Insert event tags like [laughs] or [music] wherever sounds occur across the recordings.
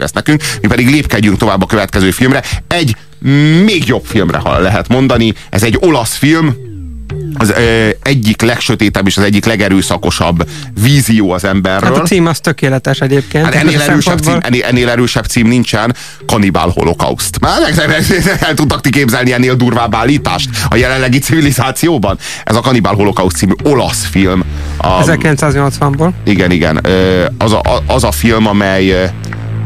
meg ezt nekünk, mi pedig lépkedjünk tovább a következő filmre. Egy még jobb filmre, ha lehet mondani. Ez egy olasz film, az ö, egyik legsötétebb és az egyik legerőszakosabb vízió az emberről. Hát a cím az tökéletes egyébként. Hát ennél, erősebb cím, ennél, ennél erősebb cím nincsen, Kanibál holokauszt. Már el tudtak ti képzelni ennél durvább állítást a jelenlegi civilizációban? Ez a Kanibál holokauszt című olasz film. A, 1980-ból. Igen, igen. Az a, az a film, amely,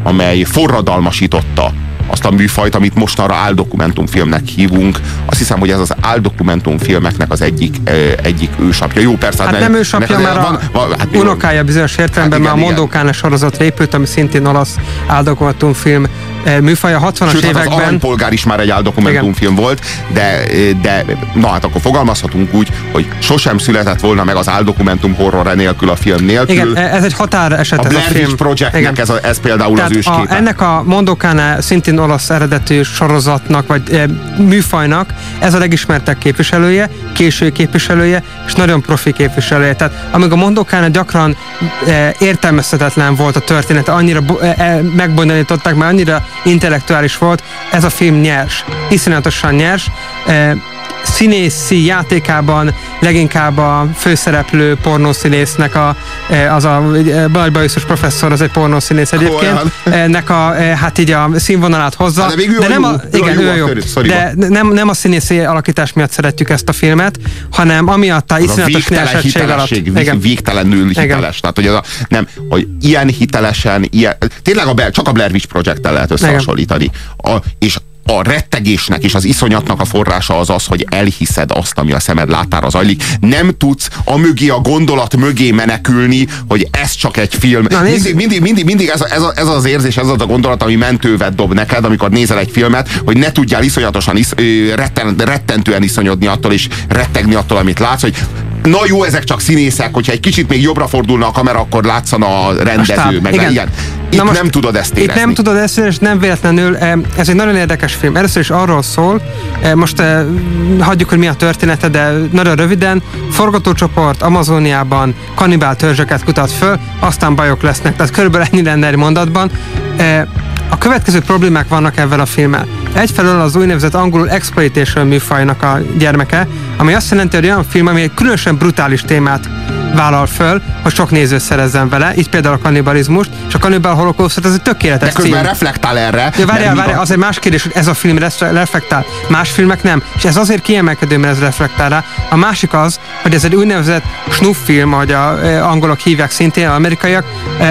amely forradalmasította azt a műfajt, amit mostanra áldokumentumfilmnek hívunk. Azt hiszem, hogy ez az áldokumentumfilmeknek az egyik, egyik ősapja. Jó, persze. Hát, hát nem ősapja, mert van, van, hát, unokája bizonyos értelemben, hát mert a Mondókána sorozat épült, ami szintén olasz áldokumentumfilm műfaj a 60-as Sőt, években. Hát az aranypolgár is már egy áldokumentumfilm volt, de, de na hát akkor fogalmazhatunk úgy, hogy sosem született volna meg az áldokumentum horror nélkül a film nélkül. Igen, ez egy határ eset a ez a film. Projectnek ez, a, ez például Tehát az ősképe. A, ennek a Mondokánál szintén olasz eredetű sorozatnak, vagy e, műfajnak ez a legismertebb képviselője, késő képviselője, és nagyon profi képviselője. Tehát amíg a Mondokánál gyakran e, értelmezhetetlen volt a történet, annyira e, megbonyolították, mert annyira intellektuális volt, ez a film nyers, iszonyatosan nyers. E, színészi játékában leginkább a főszereplő pornószínésznek a, e, az a nagy bajuszos professzor, az egy pornószínész egyébként, ennek a, e, hát így a színvonalát hozza. Hát de, de nem a, igen, ő jó, de nem, nem a színészi alakítás miatt szeretjük ezt a filmet, hanem amiatt a iszonyatos nyersetség alatt. Igen. Végtelenül hiteles. Tehát, hogy, az a, nem, hogy ilyen hitelesen, ilyen, tényleg a, csak a Blair Witch Project-tel lehet összehasonlítani. A, és a rettegésnek és az iszonyatnak a forrása az az, hogy elhiszed azt, ami a szemed látára zajlik. Nem tudsz a mögé, a gondolat mögé menekülni, hogy ez csak egy film. Na, mindig, mindig, mindig, mindig ez, ez, ez az érzés, ez az a gondolat, ami mentővet dob neked, amikor nézel egy filmet, hogy ne tudjál iszonyatosan, isz, retten, rettentően iszonyodni attól, és rettegni attól, amit látsz, hogy na jó, ezek csak színészek, hogyha egy kicsit még jobbra fordulna a kamera, akkor látszana a rendező, a meg igen. ilyen. Itt Na most nem tudod ezt érezni. Itt nem tudod ezt érezni, nem véletlenül. Ez egy nagyon érdekes film. Először is arról szól, most hagyjuk, hogy mi a története, de nagyon röviden. Forgatócsoport Amazoniában kanibál törzseket kutat föl, aztán bajok lesznek. Tehát körülbelül ennyi lenne egy mondatban. A következő problémák vannak ebben a filmmel. Egyfelől az úgynevezett angolul exploitation műfajnak a gyermeke, ami azt jelenti, hogy olyan film, ami egy különösen brutális témát vállal föl, hogy sok néző szerezzen vele, így például a kannibalizmust, és a kannibal holokausztot, ez egy tökéletes De közben cím. reflektál erre. Ja, várjál, várjál, az egy más kérdés, hogy ez a film reflektál, más filmek nem. És ez azért kiemelkedő, mert ez reflektál rá. A másik az, hogy ez egy úgynevezett snuff film, ahogy a e, angolok hívják szintén, az amerikaiak,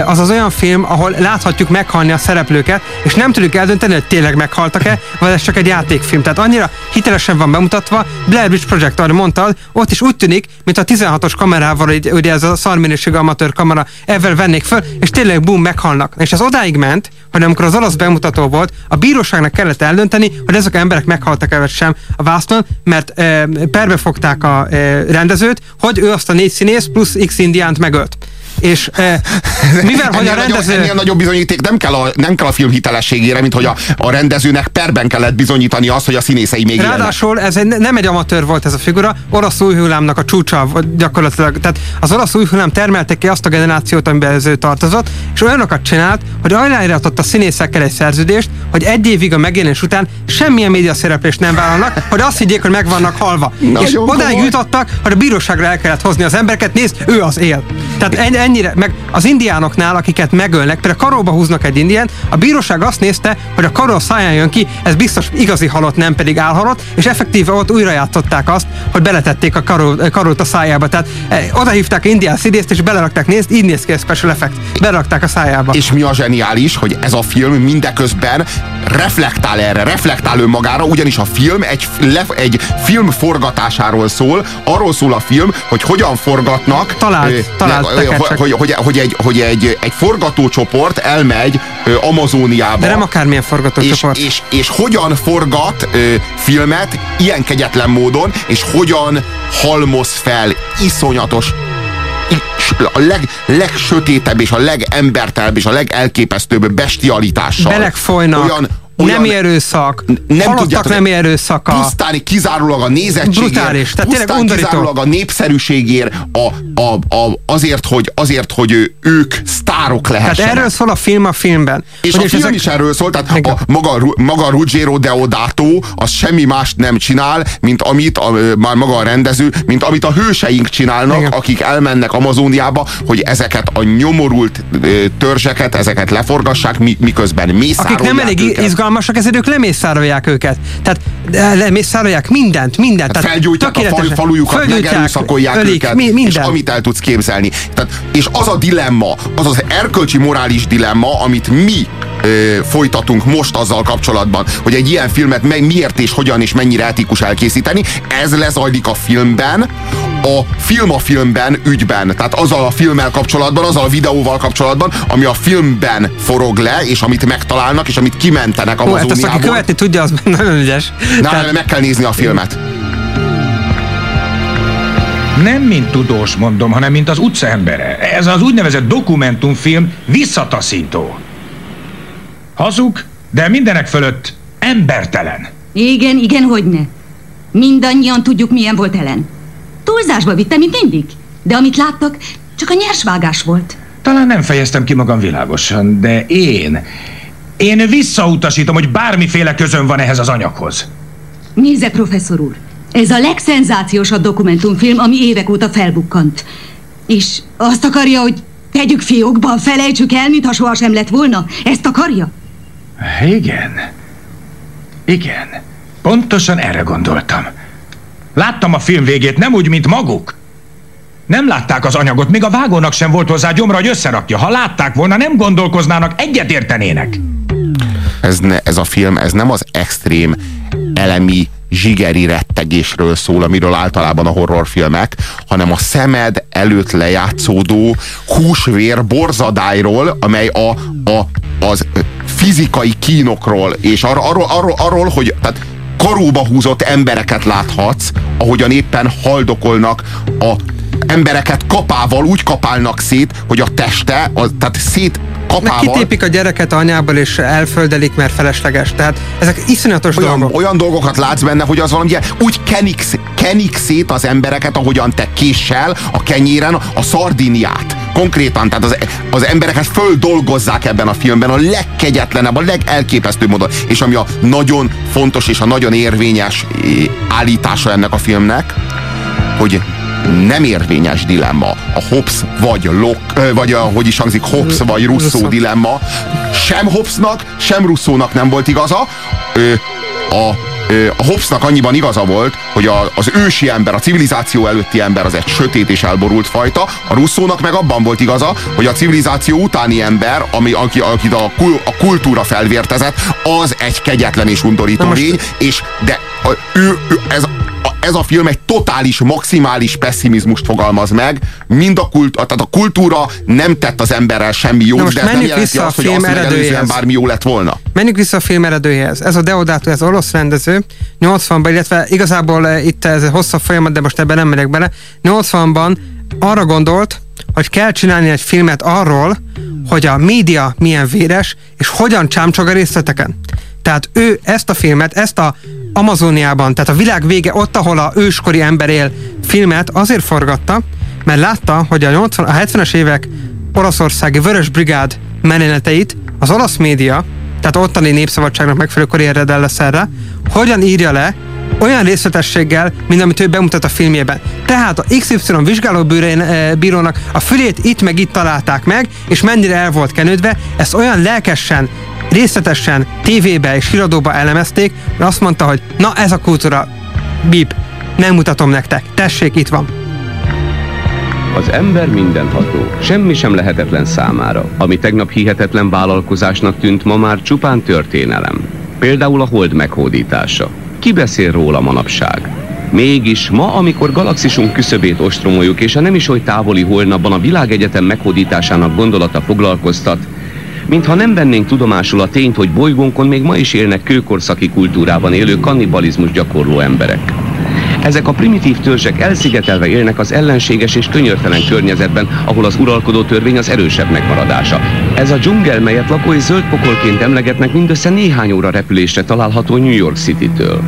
az az olyan film, ahol láthatjuk meghalni a szereplőket, és nem tudjuk eldönteni, hogy tényleg meghaltak-e, vagy ez csak egy játékfilm. Tehát annyira hitelesen van bemutatva, Blair Witch Project, ahogy mondtad, ott is úgy tűnik, mint a 16-os kamerával így ugye ez a szarminőségű amatőr kamera, ezzel vennék föl, és tényleg bum, meghalnak. És ez odáig ment, hogy amikor az olasz bemutató volt, a bíróságnak kellett eldönteni, hogy ezek az emberek meghaltak-e vagy sem a vászton, mert e, perbe fogták a e, rendezőt, hogy ő azt a négy színész plusz X indiánt megölt. És e, [laughs] mivel, hogy a rendező... Nagyobb, ennél nagyobb bizonyíték nem kell, a, nem kell a film hitelességére, mint hogy a, a rendezőnek perben kellett bizonyítani azt, hogy a színészei még Ráadásul élnek. ez egy, nem egy amatőr volt ez a figura, orosz új hullámnak a csúcsa gyakorlatilag. Tehát az orosz új hullám termelte ki azt a generációt, amiben ez ő tartozott, és olyanokat csinált, hogy aláíratott a színészekkel egy szerződést, hogy egy évig a megjelenés után semmilyen média szereplést nem vállalnak, hogy azt higgyék, hogy meg vannak halva. Na, és odáig jutottak, hogy a bíróságra el kellett hozni az embereket, nézd, ő az él. Tehát ennyire, meg az indiánoknál, akiket megölnek, például karóba húznak egy indián, a bíróság azt nézte, hogy a karó száján jön ki, ez biztos igazi halott, nem pedig álhalott, és effektíve ott újra játszották azt, hogy beletették a karó, karót a szájába. Tehát eh, oda hívták indián szidészt, és belerakták, nézd, így néz ki a special effect. Belerakták a szájába. És mi a zseniális, hogy ez a film mindeközben reflektál erre, reflektál önmagára, ugyanis a film egy, lef, egy film forgatásáról szól, arról szól a film, hogy hogyan forgatnak. Talált, talált hogy, hogy, hogy, hogy, egy, hogy egy, egy forgatócsoport elmegy Amazóniába. De nem akármilyen forgatócsoport. És, és, és hogyan forgat ö, filmet ilyen kegyetlen módon, és hogyan halmoz fel iszonyatos a leg, legsötétebb és a legembertelebb és a legelképesztőbb bestialitással. Belek folynak. Olyan, olyan, nem erőszak, nem tudjátok, nem erőszaka. Pusztán kizárólag a nézettségért, Brutális, tehát pusztán kizárólag a népszerűségért, a, a, a, azért, hogy, azért, hogy ők sztárok lehessenek. Tehát erről szól a film a filmben. És hogy a film ezek... is erről szól, tehát a, maga, maga Ruggero Deodato az semmi mást nem csinál, mint amit a, már maga a rendező, mint amit a hőseink csinálnak, Igen. akik elmennek Amazóniába, hogy ezeket a nyomorult törzseket, ezeket leforgassák, miközben mészárolják Akik nem elég. Izgalmasak, ezért ők lemészárolják őket. Tehát lemészárolják mindent, mindent. Tehát felgyújtják a fal, falujukat, megerőszakolják ölik, őket, mi, és amit el tudsz képzelni. Tehát, és az a dilemma, az az erkölcsi morális dilemma, amit mi ö, folytatunk most azzal kapcsolatban, hogy egy ilyen filmet miért és hogyan és mennyire etikus elkészíteni, ez lezajlik a filmben, a film a filmben ügyben, tehát azzal a filmmel kapcsolatban, azzal a videóval kapcsolatban, ami a filmben forog le, és amit megtalálnak, és amit kimentenek a hát azt, aki követni tudja, az [laughs] nagyon ügyes. Na, Tehát... meg kell nézni a filmet. Nem mint tudós mondom, hanem mint az utcaembere. Ez az úgynevezett dokumentumfilm visszataszító. Hazug, de mindenek fölött embertelen. Igen, igen, hogy ne. Mindannyian tudjuk, milyen volt Ellen. Túlzásba vitte, mint mindig. De amit láttak, csak a nyersvágás volt. Talán nem fejeztem ki magam világosan, de én... Én visszautasítom, hogy bármiféle közön van ehhez az anyaghoz. Nézze, professzor úr, ez a legszenzációsabb dokumentumfilm, ami évek óta felbukkant. És azt akarja, hogy tegyük fiókba, felejtsük el, mintha sohasem lett volna? Ezt akarja? Igen. Igen. Pontosan erre gondoltam. Láttam a film végét, nem úgy, mint maguk. Nem látták az anyagot, még a vágónak sem volt hozzá gyomra, hogy összerakja. Ha látták volna, nem gondolkoznának, egyetértenének. Ez, ne, ez a film, ez nem az extrém elemi zsigeri rettegésről szól, amiről általában a horrorfilmek, hanem a szemed előtt lejátszódó húsvér borzadályról, amely a, a, az fizikai kínokról, és arról, arról, arról, arról hogy tehát karóba húzott embereket láthatsz, ahogyan éppen haldokolnak a embereket kapával úgy kapálnak szét, hogy a teste, a, tehát szét kapával... Meg kitépik a gyereket anyából, és elföldelik, mert felesleges. Tehát ezek iszonyatos olyan, dolgok. Olyan dolgokat látsz benne, hogy az valami úgy kenik, kenik szét az embereket, ahogyan te késsel a kenyéren a szardiniát. Konkrétan, tehát az, az embereket földolgozzák ebben a filmben a legkegyetlenebb, a legelképesztőbb módon. És ami a nagyon fontos és a nagyon érvényes eh, állítása ennek a filmnek, hogy nem érvényes dilemma. A Hobbes vagy Locke, vagy a, hogy is hangzik, Hobbes vagy Rousseau dilemma. Sem Hobbesnak, sem Rousseaunak nem volt igaza. Ö, a a Hobbesnak annyiban igaza volt, hogy a, az ősi ember, a civilizáció előtti ember az egy sötét és elborult fajta, a Russzónak meg abban volt igaza, hogy a civilizáció utáni ember, ami, aki, akit a, a kultúra felvértezett, az egy kegyetlen és undorító lény, és de a, ő, ő, ez ez a film egy totális, maximális pessimizmust fogalmaz meg, mind a, kult, tehát a kultúra nem tett az emberrel semmi jót, de ez nem jelenti azt, hogy azt bármi jó lett volna. Menjünk vissza a film eredőjéhez. Ez a Deodato, ez orosz rendező, 80-ban, illetve igazából eh, itt ez hosszabb folyamat, de most ebben nem megyek bele. 80-ban arra gondolt, hogy kell csinálni egy filmet arról, hogy a média milyen véres, és hogyan csámcsog a részleteken. Tehát ő ezt a filmet, ezt a Amazoniában, tehát a világ vége, ott, ahol a őskori ember él filmet azért forgatta, mert látta, hogy a, 80, a 70-es évek oroszországi Vörös Brigád meneteit az olasz média, tehát ottani népszabadságnak megfelelő karrierred lesz erre, hogyan írja le olyan részletességgel, mint amit ő bemutat a filmjében. Tehát a XY vizsgálóbírónak a fülét itt meg itt találták meg, és mennyire el volt kenődve, ezt olyan lelkesen részletesen tévébe és híradóba elemezték, mert azt mondta, hogy na ez a kultúra, bip, nem mutatom nektek, tessék, itt van. Az ember mindentható, semmi sem lehetetlen számára. Ami tegnap hihetetlen vállalkozásnak tűnt, ma már csupán történelem. Például a hold meghódítása. Ki beszél róla manapság? Mégis ma, amikor galaxisunk küszöbét ostromoljuk, és a nem is oly távoli holnapban a világegyetem meghódításának gondolata foglalkoztat, mintha nem vennénk tudomásul a tényt, hogy bolygónkon még ma is élnek kőkorszaki kultúrában élő kannibalizmus gyakorló emberek. Ezek a primitív törzsek elszigetelve élnek az ellenséges és könyörtelen környezetben, ahol az uralkodó törvény az erősebb megmaradása. Ez a dzsungel, melyet lakói zöldpokolként emlegetnek, mindössze néhány óra repülésre található New York City-től.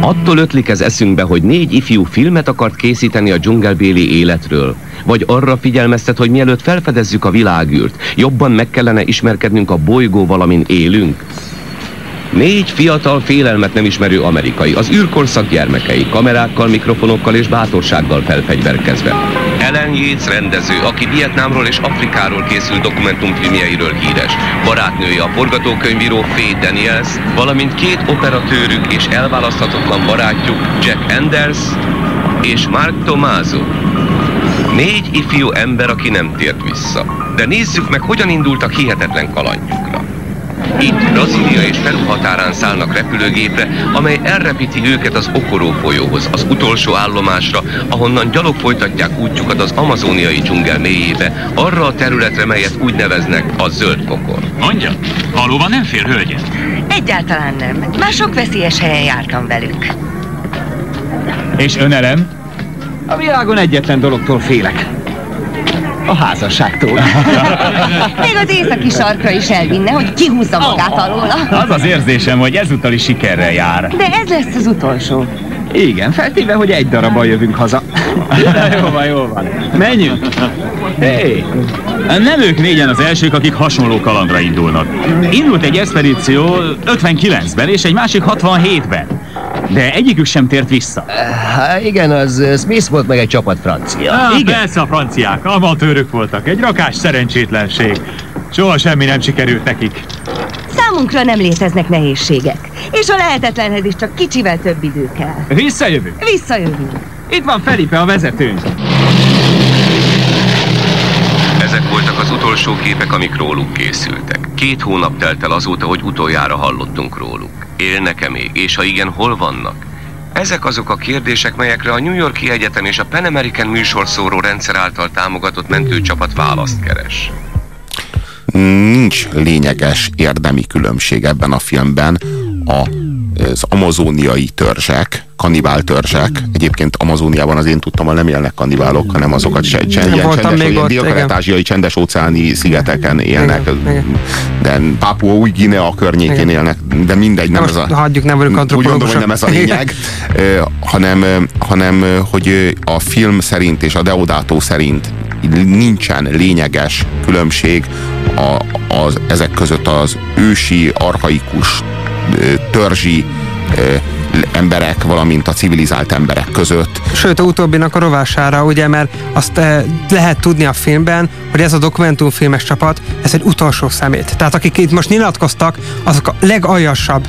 Attól ötlik ez eszünkbe, hogy négy ifjú filmet akart készíteni a dzsungelbéli életről. Vagy arra figyelmeztet, hogy mielőtt felfedezzük a világűrt, jobban meg kellene ismerkednünk a bolygó, valamin élünk. Négy fiatal, félelmet nem ismerő amerikai, az űrkorszak gyermekei, kamerákkal, mikrofonokkal és bátorsággal felfegyverkezve. Ellen Yates rendező, aki Vietnámról és Afrikáról készült dokumentumfilmjeiről híres, barátnője a forgatókönyvíró Faye Daniels, valamint két operatőrük és elválaszthatatlan barátjuk Jack Anders és Mark Tomaso. Négy ifjú ember, aki nem tért vissza. De nézzük meg, hogyan indultak hihetetlen kalandjukra. Itt Brazília és Peru határán szállnak repülőgépre, amely elrepíti őket az Okoró folyóhoz, az utolsó állomásra, ahonnan gyalog folytatják útjukat az amazóniai dzsungel mélyébe, arra a területre, melyet úgy neveznek a zöld pokor. Mondja, valóban nem fél hölgyet? Egyáltalán nem. Már sok veszélyes helyen jártam velük. És önelem? A világon egyetlen dologtól félek. A házasságtól. [laughs] Még az északi sarkra is elvinne, hogy kihúzza magát alóla. Az az érzésem, hogy ezúttal is sikerrel jár. De ez lesz az utolsó. Igen, feltéve, hogy egy darabban jövünk haza. [laughs] Jó van, jó van. Menjünk. Hé, hey, nem ők négyen az elsők, akik hasonló kalandra indulnak. Indult egy expedíció 59-ben, és egy másik 67-ben. De egyikük sem tért vissza. Há, igen, az Smith volt meg egy csapat francia. Ah, igen. Persze a franciák, amatőrök voltak. Egy rakás szerencsétlenség. Soha semmi nem sikerült nekik. Számunkra nem léteznek nehézségek. És a lehetetlenhez is csak kicsivel több idő kell. Visszajövünk? Visszajövünk. Itt van Felipe, a vezetőnk. Ezek voltak az utolsó képek, amik róluk készültek. Két hónap telt el azóta, hogy utoljára hallottunk róluk. Élnek-e még, és ha igen, hol vannak? Ezek azok a kérdések, melyekre a New Yorki Egyetem és a Pan American műsorszóró rendszer által támogatott mentőcsapat választ keres. Nincs lényeges érdemi különbség ebben a filmben a az amazóniai törzsek, kanibál törzsek. Egyébként Amazóniában az én tudtam, hogy nem élnek kanibálok, hanem azokat se, se, ilyen csendes, ilyen ázsiai csendes óceáni szigeteken élnek. Igen, de Pápua új Guinea környékén igen. élnek, de mindegy, nem Most ez a... Hagyjuk, nem vagyunk Úgy gondolom, hogy nem ez a lényeg, hanem, hanem, hogy a film szerint és a Deodato szerint nincsen lényeges különbség a, az, ezek között az ősi, arhaikus törzsi emberek, valamint a civilizált emberek között. Sőt, a utóbbinak a rovására, ugye, mert azt eh, lehet tudni a filmben, hogy ez a dokumentumfilmes csapat, ez egy utolsó szemét. Tehát akik itt most nyilatkoztak, azok a legaljasabb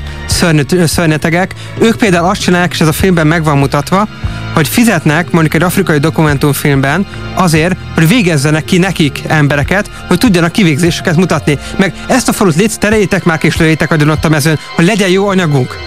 szörnyetegek, ők például azt csinálják, és ez a filmben meg van mutatva, hogy fizetnek mondjuk egy afrikai dokumentumfilmben azért, hogy végezzenek ki nekik embereket, hogy tudjanak kivégzéseket mutatni. Meg ezt a falut létsz, terejétek már és lőjétek a mezőn, hogy legyen jó anyagunk.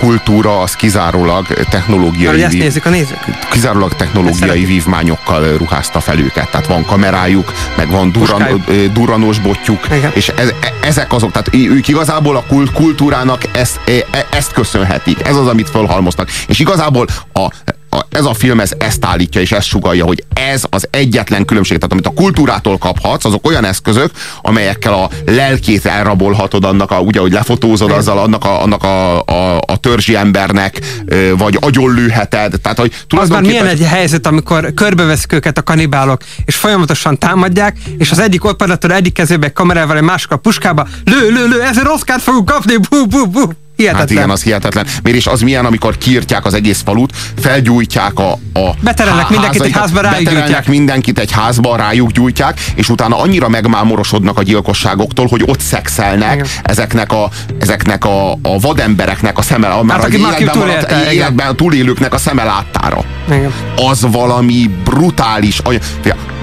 Kultúra az kizárólag technológiai... ezt nézik a nézők. Kizárólag technológiai vívmányokkal ruházta fel őket. Tehát van kamerájuk, meg van duran, duranos botjuk, Igen. és ez, e, ezek azok, tehát ők igazából a kultúrának ezt, e, ezt köszönhetik. Ez az, amit fölhalmoztak. És igazából a a, ez a film ez ezt állítja és ezt sugalja, hogy ez az egyetlen különbség. Tehát amit a kultúrától kaphatsz, azok olyan eszközök, amelyekkel a lelkét elrabolhatod annak, a, ugye, hogy lefotózod azzal annak a, annak a, a, a törzsi embernek, vagy agyonlőheted. Tehát, hogy az már milyen egy helyzet, amikor körbeveszik őket a kanibálok, és folyamatosan támadják, és az egyik operatőr egyik kezébe kamerával, egy másik a puskába, lő, lő, lő, ezer oszkát fogunk kapni, bú, bú, bú. Hihetetlen. Hát igen, az hihetetlen. Miért is az milyen, amikor kiirtják az egész falut, felgyújtják a, a Beterelnek mindenkit egy házba, rájuk gyújtják. mindenkit egy házba, rájuk gyújtják, és utána annyira megmámorosodnak a gyilkosságoktól, hogy ott szexelnek igen. ezeknek a, ezeknek a, a vadembereknek a szeme, hát, már az életben, maradt, életben a túlélőknek a szeme láttára. Igen. Az valami brutális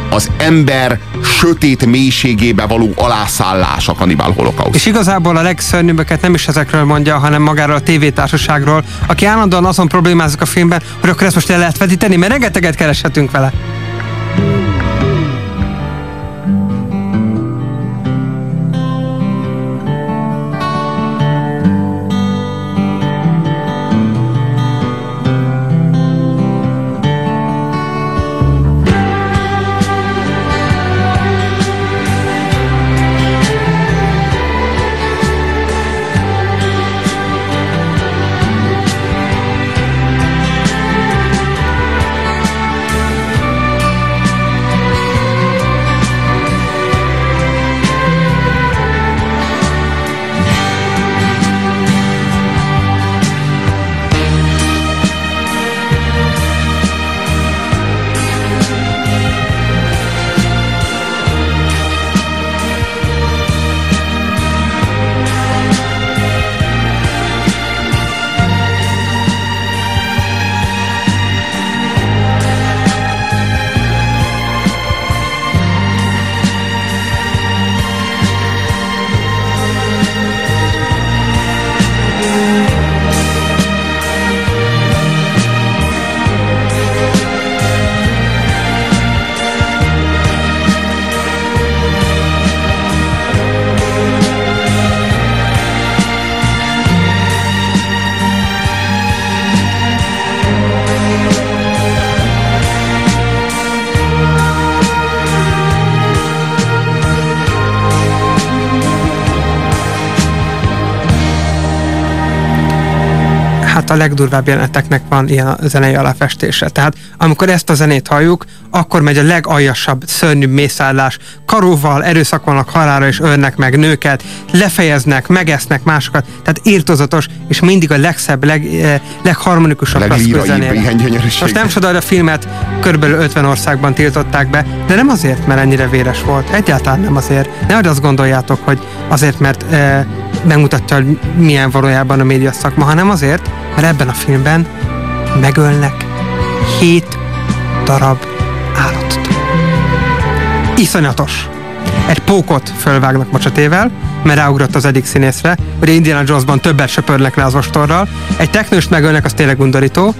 az ember sötét mélységébe való alászállás a kanibál holokauszt. És igazából a legszörnyűbbeket nem is ezekről mondja, hanem magáról a tévétársaságról, aki állandóan azon problémázik a filmben, hogy akkor ezt most el lehet vetíteni, mert rengeteget kereshetünk vele. Legdurvább jeleneteknek van ilyen a zenei aláfestése. Tehát amikor ezt a zenét halljuk, akkor megy a legaljasabb, szörnyűbb mészállás, karóval erőszakolnak halára és ölnek meg nőket, lefejeznek, megesznek másokat, tehát írtozatos, és mindig a legszebb, leg, eh, legharmonikusabb Most nem csoda, a filmet körülbelül 50 országban tiltották be, de nem azért, mert ennyire véres volt. Egyáltalán nem azért. Ne azt gondoljátok, hogy azért, mert eh, megmutatja, hogy milyen valójában a média szakma, hanem azért, mert ebben a filmben megölnek hét darab állatot. Iszonyatos. Egy pókot fölvágnak macsatével, mert ráugrott az egyik színészre, hogy Indiana Jonesban többet söpörnek le az ostorral. Egy teknőst megölnek, az tényleg undorító.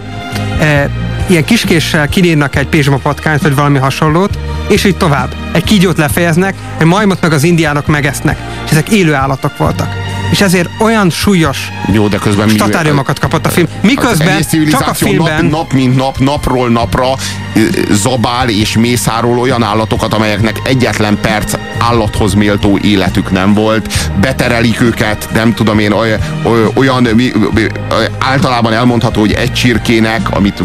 E, ilyen kiskéssel kinírnak egy pézsma patkányt, vagy valami hasonlót, és így tovább. Egy kígyót lefejeznek, egy majmot meg az indiánok megesznek, és ezek élő állatok voltak és ezért olyan súlyos Jó, de közben statáriumokat kapott a film. Miközben csak a filmben... Nap, nap, mint nap, napról napra zabál és mészáról olyan állatokat, amelyeknek egyetlen perc állathoz méltó életük nem volt, beterelik őket, nem tudom én, olyan általában elmondható, hogy egy csirkének, amit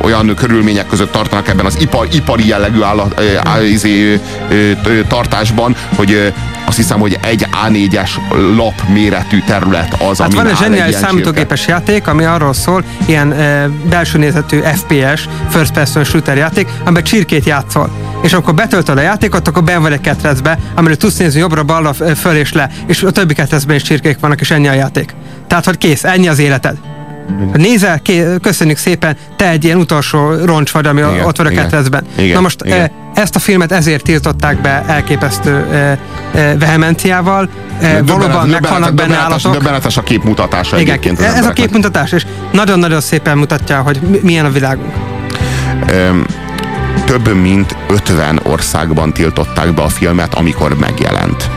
olyan körülmények között tartanak ebben az ipar, ipari jellegű állat, izé, tartásban, hogy azt hiszem, hogy egy A4-es lap méretű terület az, hát van egy zseniális számítógépes játék, ami arról szól, ilyen e, belső nézetű FPS, first person shooter játék, amiben csirkét játszol. És akkor betöltöd a játékot, akkor ben vagy egy ketrecbe, amiről tudsz nézni jobbra-balra, föl és le, és a többi ketrecben is csirkék vannak, és ennyi a játék. Tehát, hogy kész, ennyi az életed. Nézel, köszönjük szépen, te egy ilyen utolsó roncs vagy, ami igen, ott van a ketrecben. Na most igen. ezt a filmet ezért tiltották be elképesztő vehemenciával. Döbbenet, Valóban meghalnak benne állatok. Döbbenetes a képmutatása igen, egyébként. Ez, ez a képmutatás, és nagyon-nagyon szépen mutatja, hogy milyen a világunk. Um, több mint 50 országban tiltották be a filmet, amikor megjelent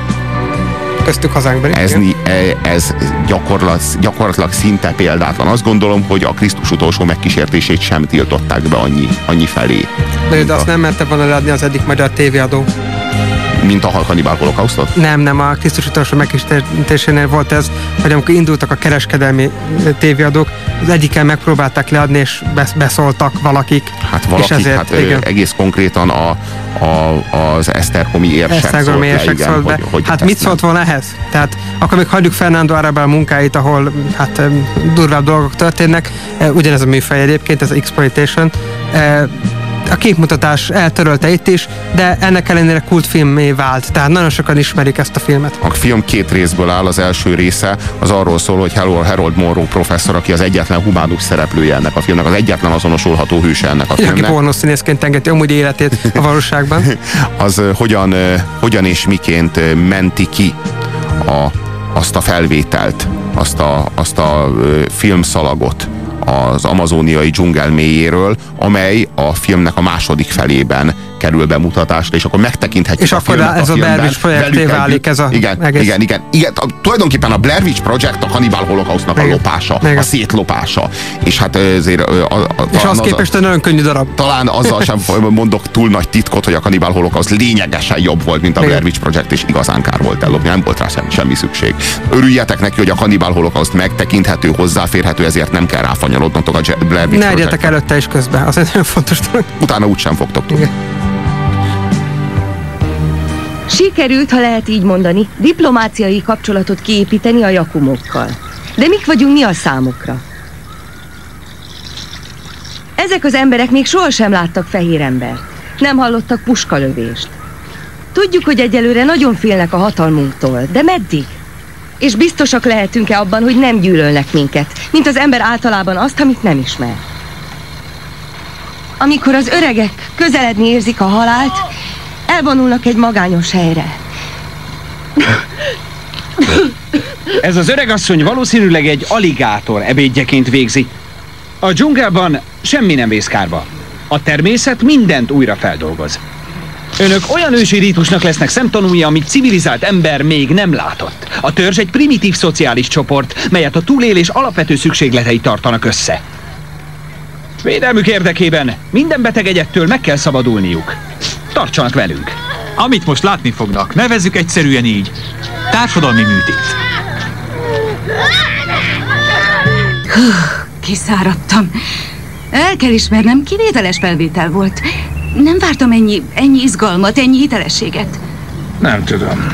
köztük hazánkban. Ez, e, ez gyakorlat, gyakorlatilag szinte példátlan. Azt gondolom, hogy a Krisztus utolsó megkísértését sem tiltották be annyi, annyi felé. De, de azt nem merte volna leadni az egyik magyar tévéadó mint a Hannibal holokausztot? Nem, nem, a Krisztus utolsó megkísértésénél volt ez, hogy amikor indultak a kereskedelmi tévéadók, az egyiken megpróbálták leadni, és beszóltak valakik. Hát valakik, és ezért, hát igen. egész konkrétan a, a, az Esztergomi érsek Esztergomi érsek szólt be. Hogy, hogy hát mit szólt volna ehhez? Tehát akkor még hagyjuk Fernando Arabel munkáit, ahol hát durvább dolgok történnek. Ugyanez a műfaj egyébként, ez exploitation a képmutatás eltörölte itt is, de ennek ellenére kultfilmé vált, tehát nagyon sokan ismerik ezt a filmet. A film két részből áll, az első része az arról szól, hogy Harold Monroe professzor, aki az egyetlen humánus szereplője ennek a filmnek, az egyetlen azonosulható hőse ennek a filmnek. Aki pornoszínészként engedti amúgy életét a valóságban. [laughs] az hogyan, hogyan és miként menti ki a, azt a felvételt, azt a, azt a filmszalagot, az amazóniai dzsungel mélyéről, amely a filmnek a második felében kerül bemutatásra, és akkor megtekinthetjük és a akkor ez a, a Blair Witch projekté válik ez a igen, egész. Igen, igen, igen. A, tulajdonképpen a Blair Witch Project a Hannibal Holocaustnak a lopása, igen. a szétlopása. És hát ezért... A, a, a, és az képest egy nagyon könnyű darab. Talán azzal sem [laughs] mondok túl nagy titkot, hogy a Hannibal Holocaust lényegesen jobb volt, mint a igen. Blair Witch Project, és igazán kár volt ellopni, nem volt rá semmi, semmi szükség. Örüljetek neki, hogy a Hannibal Holocaust megtekinthető, hozzáférhető, ezért nem kell ráfanyalodnotok a Blair Witch Ne előtte is közben, az egy nagyon fontos dolog. Utána úgysem fogtok tudni. Sikerült, ha lehet így mondani, diplomáciai kapcsolatot kiépíteni a jakumokkal. De mik vagyunk mi a számukra? Ezek az emberek még sohasem láttak fehér embert. Nem hallottak puskalövést. Tudjuk, hogy egyelőre nagyon félnek a hatalmunktól, de meddig? És biztosak lehetünk-e abban, hogy nem gyűlölnek minket, mint az ember általában azt, amit nem ismer? Amikor az öregek közeledni érzik a halált, elvonulnak egy magányos helyre. Ez az öregasszony valószínűleg egy aligátor ebédjeként végzi. A dzsungelban semmi nem vész kárba. A természet mindent újra feldolgoz. Önök olyan ősi rítusnak lesznek szemtanúi, amit civilizált ember még nem látott. A törzs egy primitív szociális csoport, melyet a túlélés alapvető szükségletei tartanak össze. Védelmük érdekében minden beteg egyettől meg kell szabadulniuk. Tartsanak velünk! Amit most látni fognak, nevezzük egyszerűen így. Társadalmi műtét. Kiszáradtam. El kell ismernem, kivételes felvétel volt. Nem vártam ennyi, ennyi izgalmat, ennyi hitelességet. Nem tudom.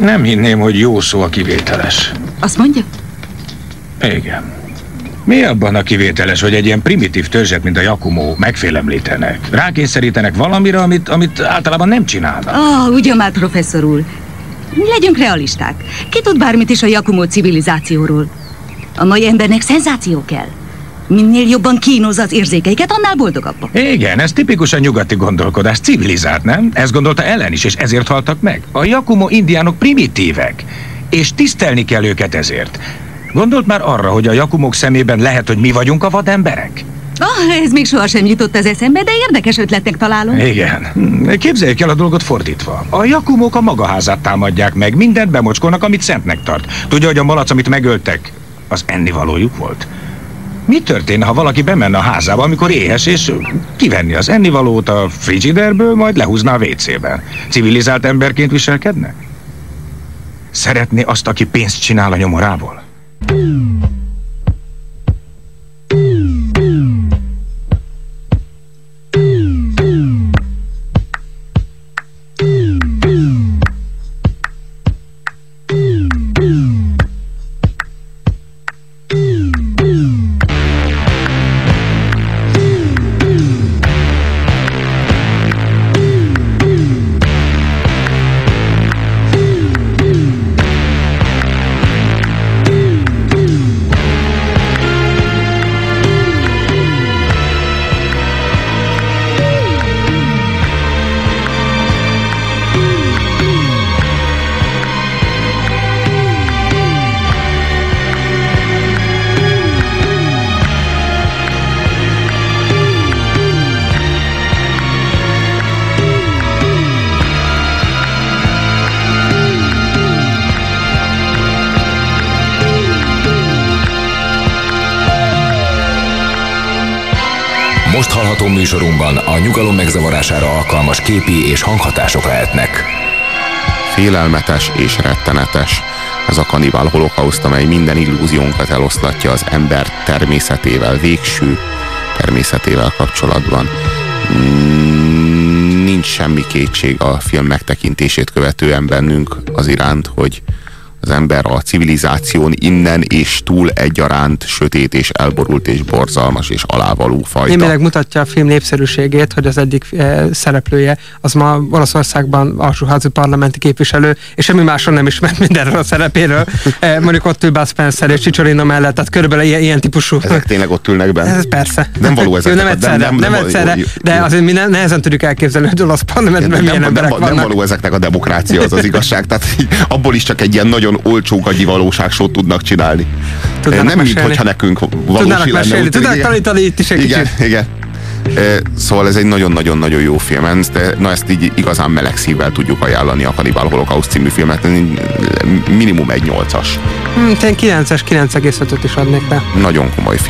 Nem hinném, hogy jó szó a kivételes. Azt mondja? Igen. Mi abban a kivételes, hogy egy ilyen primitív törzset, mint a Jakumó megfélemlítenek? Rákényszerítenek valamire, amit, amit általában nem csinálnak. Ah, oh, ugyan már, professzor úr. Legyünk realisták. Ki tud bármit is a Jakumó civilizációról? A mai embernek szenzáció kell. Minél jobban kínoz az érzékeiket, annál boldogabb. Igen, ez tipikusan nyugati gondolkodás, civilizált, nem? Ezt gondolta ellen is, és ezért haltak meg. A Jakumo indiánok primitívek, és tisztelni kell őket ezért. Gondolt már arra, hogy a Jakumok szemében lehet, hogy mi vagyunk a vademberek? Ah, ez még sohasem jutott az eszembe, de érdekes ötletnek találom. Igen. Képzeljük el a dolgot fordítva. A jakumok a maga házát támadják meg, mindent bemocskolnak, amit szentnek tart. Tudja, hogy a malac, amit megöltek, az ennivalójuk volt? Mi történne, ha valaki bemenne a házába, amikor éhes, és kivenni az ennivalót a frigiderből, majd lehúzná a WC-ben? Civilizált emberként viselkedne? Szeretné azt, aki pénzt csinál a nyomorából? Most hallható műsorunkban a nyugalom megzavarására alkalmas képi és hanghatások lehetnek. Félelmetes és rettenetes ez a kanibál holokauszt, amely minden illúziónkat eloszlatja az ember természetével, végső természetével kapcsolatban. Nincs semmi kétség a film megtekintését követően bennünk az iránt, hogy az ember a civilizáción innen és túl egyaránt sötét és elborult és borzalmas és alávaló fajta. Némileg mutatja a film népszerűségét, hogy az egyik e, szereplője az ma Olaszországban alsóházi parlamenti képviselő, és semmi máson nem ismert mindenről a szerepéről. E, mondjuk ott ül Bud Spencer és Cicciolino mellett, tehát körülbelül ilyen, ilyen típusú. Ezek tényleg ott ülnek benne? Ez persze. Nem való ezek. nem egyszerre, nem, nem, nem egyszerre, de azért mi nehezen tudjuk elképzelni, hogy olasz parlamentben milyen nem, emberek nem, vannak. Nem való ezeknek a demokrácia, az az igazság. Tehát abból is csak egy ilyen nagyon olcsó gagyi valóságsót tudnak csinálni. Tudnának nem, mesélni. mint hogyha nekünk valós Tudnának lenne. mesélni, tudnak tűnik. tanítani itt is egy igen, kicsit. Igen, Szóval ez egy nagyon-nagyon-nagyon jó film. Na ezt így igazán meleg szívvel tudjuk ajánlani a Cannibal Holocaust című filmet. Minimum egy nyolcas. Hm, én 9-es, 9,5-öt is adnék rá. Nagyon komoly film.